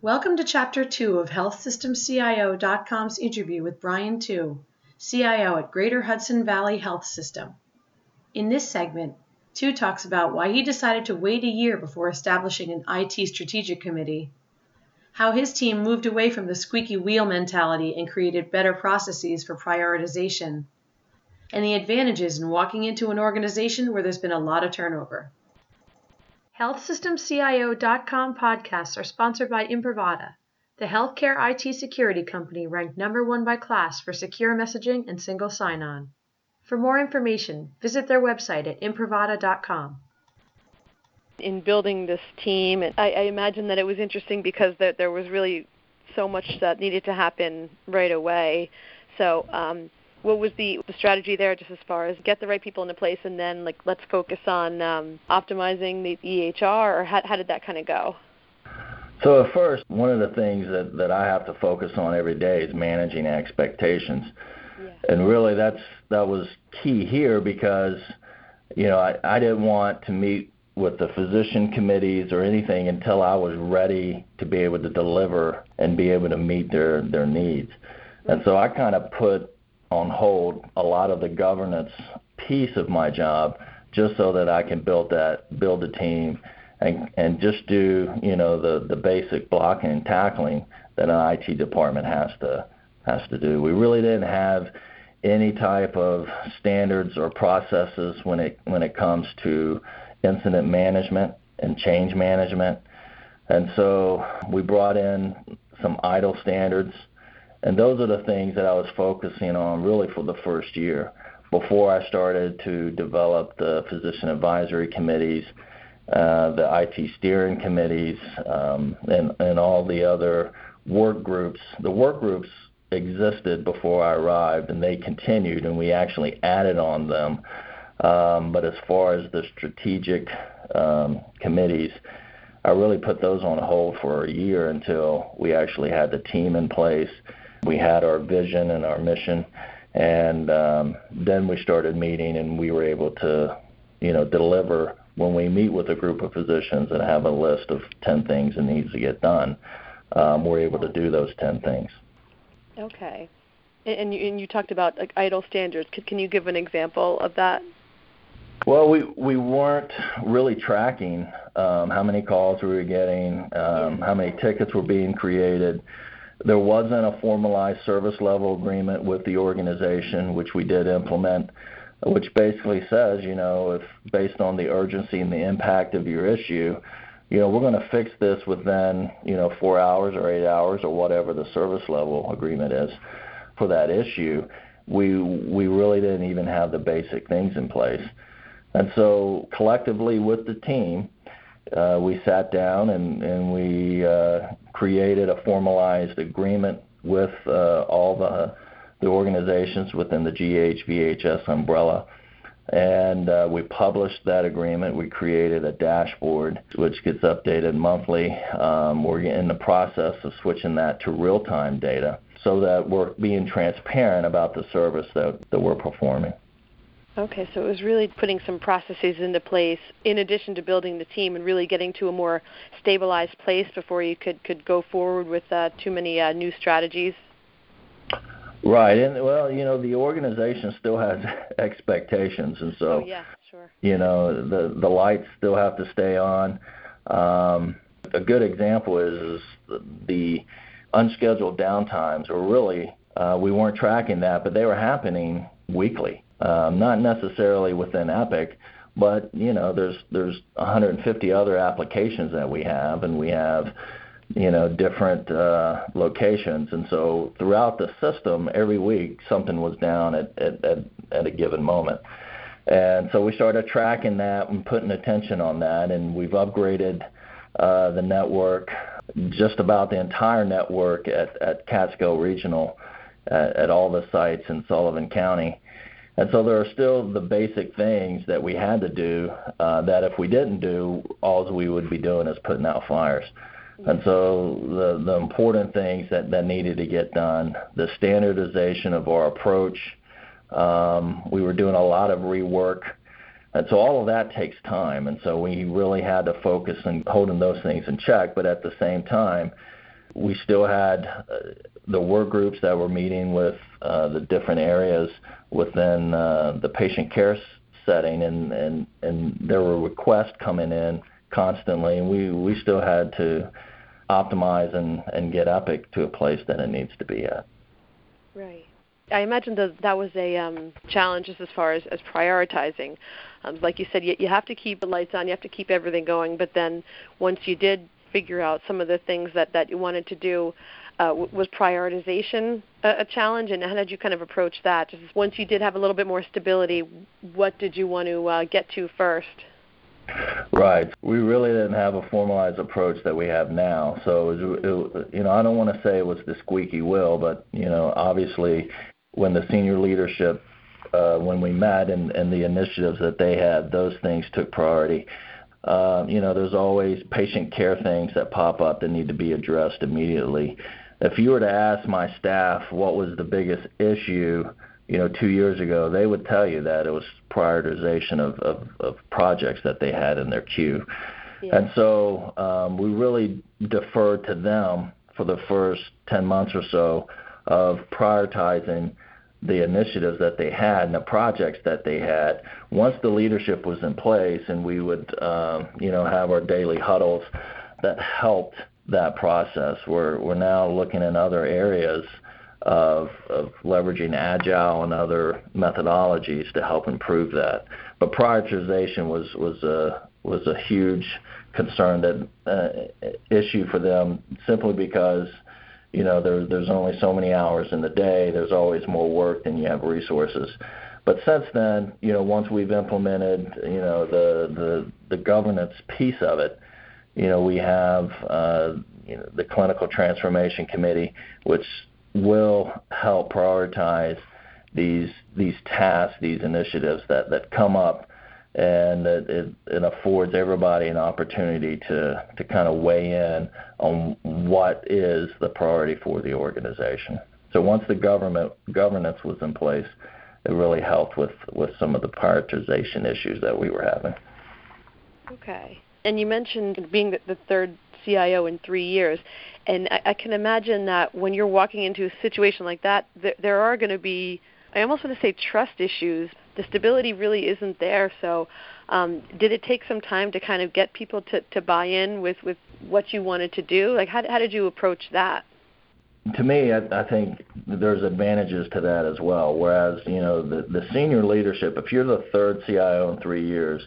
Welcome to Chapter 2 of HealthSystemCIO.com's interview with Brian Tew, CIO at Greater Hudson Valley Health System. In this segment, Tew talks about why he decided to wait a year before establishing an IT strategic committee, how his team moved away from the squeaky wheel mentality and created better processes for prioritization, and the advantages in walking into an organization where there's been a lot of turnover. HealthSystemCIO.com podcasts are sponsored by Imprivata, the healthcare IT security company ranked number one by KLAS for secure messaging and single sign-on. For more information, visit their website at imprivata.com. In building this team, I, I imagine that it was interesting because there, there was really so much that needed to happen right away. So um, what was the, the strategy there just as far as get the right people into place and then like let's focus on um, optimizing the EHR or how, how did that kind of go? So at first, one of the things that, that I have to focus on every day is managing expectations. Yeah. And really that's that was key here because you know, I, I didn't want to meet with the physician committees or anything until I was ready to be able to deliver and be able to meet their, their needs. And so I kind of put on hold a lot of the governance piece of my job just so that I can build that build a team and and just do you know the the basic blocking and tackling that an IT department has to has to do. We really didn't have any type of standards or processes when it when it comes to incident management and change management. And so we brought in some ITIL standards and those are the things that I was focusing on really for the first year before I started to develop the physician advisory committees, uh, the IT steering committees, um, and, and all the other work groups. The work groups existed before I arrived, and they continued, and we actually added on them. Um, but as far as the strategic um, committees, I really put those on hold for a year until we actually had the team in place we had our vision and our mission, and um, then we started meeting, and we were able to, you know, deliver when we meet with a group of physicians and have a list of 10 things that needs to get done. Um, we're able to do those 10 things. Okay. And you, and you talked about like ITIL standards. Can, can you give an example of that? Well, we we weren't really tracking um, how many calls we were getting, um, how many tickets were being created. There wasn't a formalized service level agreement with the organization, which we did implement, which basically says, you know, if based on the urgency and the impact of your issue, you know, we're going to fix this within, you know, four hours or eight hours or whatever the service level agreement is for that issue. We we really didn't even have the basic things in place, and so collectively with the team, uh, we sat down and, and we uh, created a formalized agreement with uh, all the, the organizations within the GHVHS umbrella. And uh, we published that agreement. We created a dashboard which gets updated monthly. Um, we're in the process of switching that to real time data so that we're being transparent about the service that, that we're performing. Okay, so it was really putting some processes into place in addition to building the team and really getting to a more stabilized place before you could, could go forward with uh, too many uh, new strategies. Right, and well, you know, the organization still has expectations, and so oh, yeah, sure. you know the the lights still have to stay on. Um, a good example is, is the, the unscheduled downtimes, or really uh, we weren't tracking that, but they were happening weekly um, not necessarily within Epic, but you know, there's there's 150 other applications that we have, and we have you know different uh, locations, and so throughout the system, every week something was down at at at, at a given moment. And so we started tracking that and putting attention on that, and we've upgraded uh, the network, just about the entire network at, at Catskill Regional, at, at all the sites in Sullivan County. And so there are still the basic things that we had to do uh, that if we didn't do, all we would be doing is putting out fires. And so the the important things that, that needed to get done, the standardization of our approach, um, we were doing a lot of rework. And so all of that takes time. And so we really had to focus on holding those things in check. But at the same time, we still had uh, the work groups that were meeting with uh, the different areas within uh, the patient care setting, and, and, and there were requests coming in constantly, and we, we still had to optimize and, and get Epic to a place that it needs to be at. Right. I imagine that that was a um, challenge just as far as, as prioritizing. Um, like you said, you, you have to keep the lights on, you have to keep everything going, but then once you did figure out some of the things that, that you wanted to do, uh, was prioritization a, a challenge, and how did you kind of approach that? Just once you did have a little bit more stability, what did you want to uh, get to first? Right. We really didn't have a formalized approach that we have now. So, it was, it, you know, I don't want to say it was the squeaky wheel, but you know, obviously, when the senior leadership, uh, when we met and, and the initiatives that they had, those things took priority. Uh, you know, there's always patient care things that pop up that need to be addressed immediately. If you were to ask my staff what was the biggest issue, you know, two years ago, they would tell you that it was prioritization of, of, of projects that they had in their queue. Yeah. And so um, we really deferred to them for the first 10 months or so of prioritizing the initiatives that they had and the projects that they had. Once the leadership was in place and we would, um, you know, have our daily huddles that helped that process. We're, we're now looking in other areas of, of leveraging agile and other methodologies to help improve that. But prioritization was was a was a huge concern that uh, issue for them simply because you know there, there's only so many hours in the day. There's always more work than you have resources. But since then, you know, once we've implemented, you know, the the the governance piece of it, you know, we have uh, you know, the clinical transformation committee, which will help prioritize these these tasks, these initiatives that that come up, and it, it, it affords everybody an opportunity to to kind of weigh in on what is the priority for the organization. So once the government governance was in place, it really helped with with some of the prioritization issues that we were having. Okay. And you mentioned being the, third CIO in three years. And I, I can imagine that when you're walking into a situation like that, there, there are going to be, I almost want to say trust issues. The stability really isn't there. So, um, did it take some time to kind of get people to, to buy in with, with what you wanted to do? Like, how, how did you approach that? to me, I, I think there's advantages to that as well. Whereas, you know, the, the senior leadership, if you're the third CIO in three years,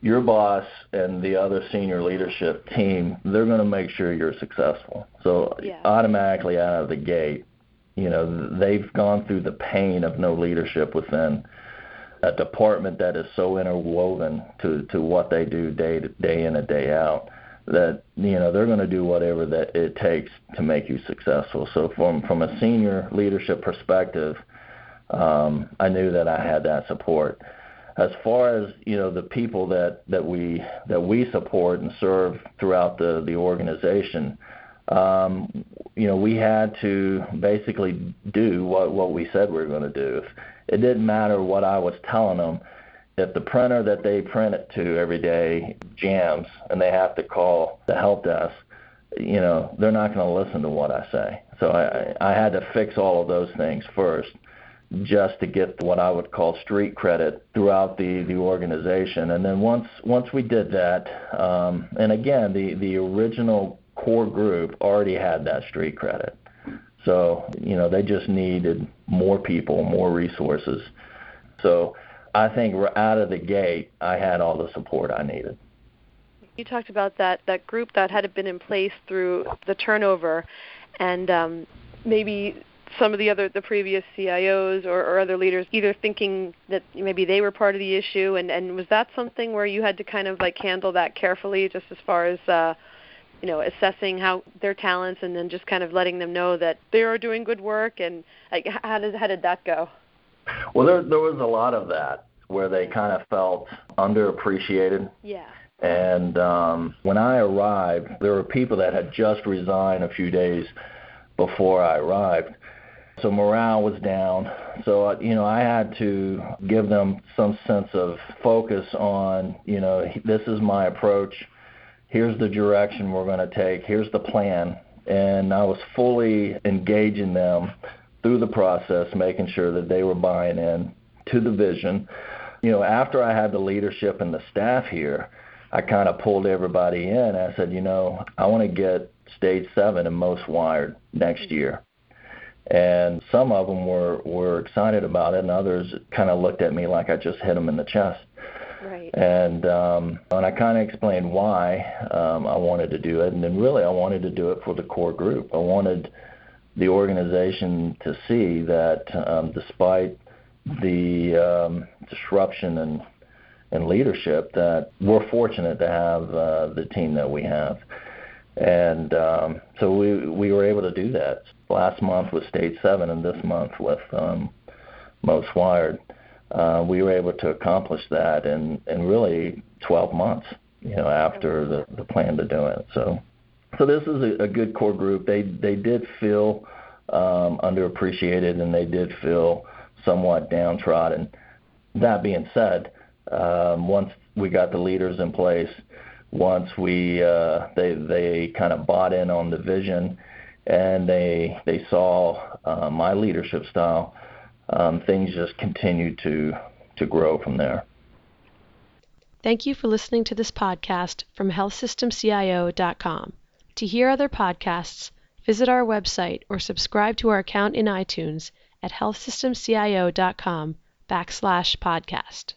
your boss and the other senior leadership team, they're going to make sure you're successful. So yeah. automatically out of the gate, you know, they've gone through the pain of no leadership within a department that is so interwoven to to what they do day to day in and day out that you know they're going to do whatever that it takes to make you successful. So from from a senior leadership perspective, um, I knew that I had that support as far as you know the people that that we that we support and serve throughout the the organization um, you know we had to basically do what what we said we were going to do if it didn't matter what I was telling them if the printer that they print it to every day jams and they have to call the help desk you know they're not going to listen to what I say so I I had to fix all of those things first just to get what I would call street credit throughout the, the organization. And then once once we did that, um, and again, the, the original core group already had that street credit. So, you know, they just needed more people, more resources. So I think out of the gate, I had all the support I needed. You talked about that, that group that had been in place through the turnover, and um, maybe some of the other the previous CIOs or, or other leaders either thinking that maybe they were part of the issue and and was that something where you had to kind of like handle that carefully just as far as uh you know assessing how their talents and then just kind of letting them know that they are doing good work and like how did how did that go? Well there there was a lot of that where they kind of felt underappreciated. Yeah. And um when i arrived there were people that had just resigned a few days before i arrived. So morale was down. So uh, you know, I had to give them some sense of focus on, you know, this is my approach. Here's the direction we're going to take. Here's the plan and I was fully engaging them through the process, making sure that they were buying in to the vision. You know, after I had the leadership and the staff here, I kind of pulled everybody in. I said, you know, I want to get stage seven and most wired next year. And some of them were were excited about it, and others kind of looked at me like I just hit them in the chest. Right. And um, and I kind of explained why um, I wanted to do it, and then really I wanted to do it for the core group. I wanted the organization to see that um, despite the um, disruption and and leadership, that we're fortunate to have uh, the team that we have. And um, so we we were able to do that last month with Stage Seven, and this month with um, Most Wired. Uh, we were able to accomplish that in in really 12 months. You know, after the the plan to do it. So so this is a, a good core group. They they did feel um, underappreciated, and they did feel somewhat downtrodden. That being said, um, once we got the leaders in place, once we uh, they they kind of bought in on the vision and they they saw uh, my leadership style, um, things just continue to to grow from there. Thank you for listening to this podcast from healthsystemcio.com. To hear other podcasts, visit our website or subscribe to our account in iTunes at healthsystemcio.com backslash podcast.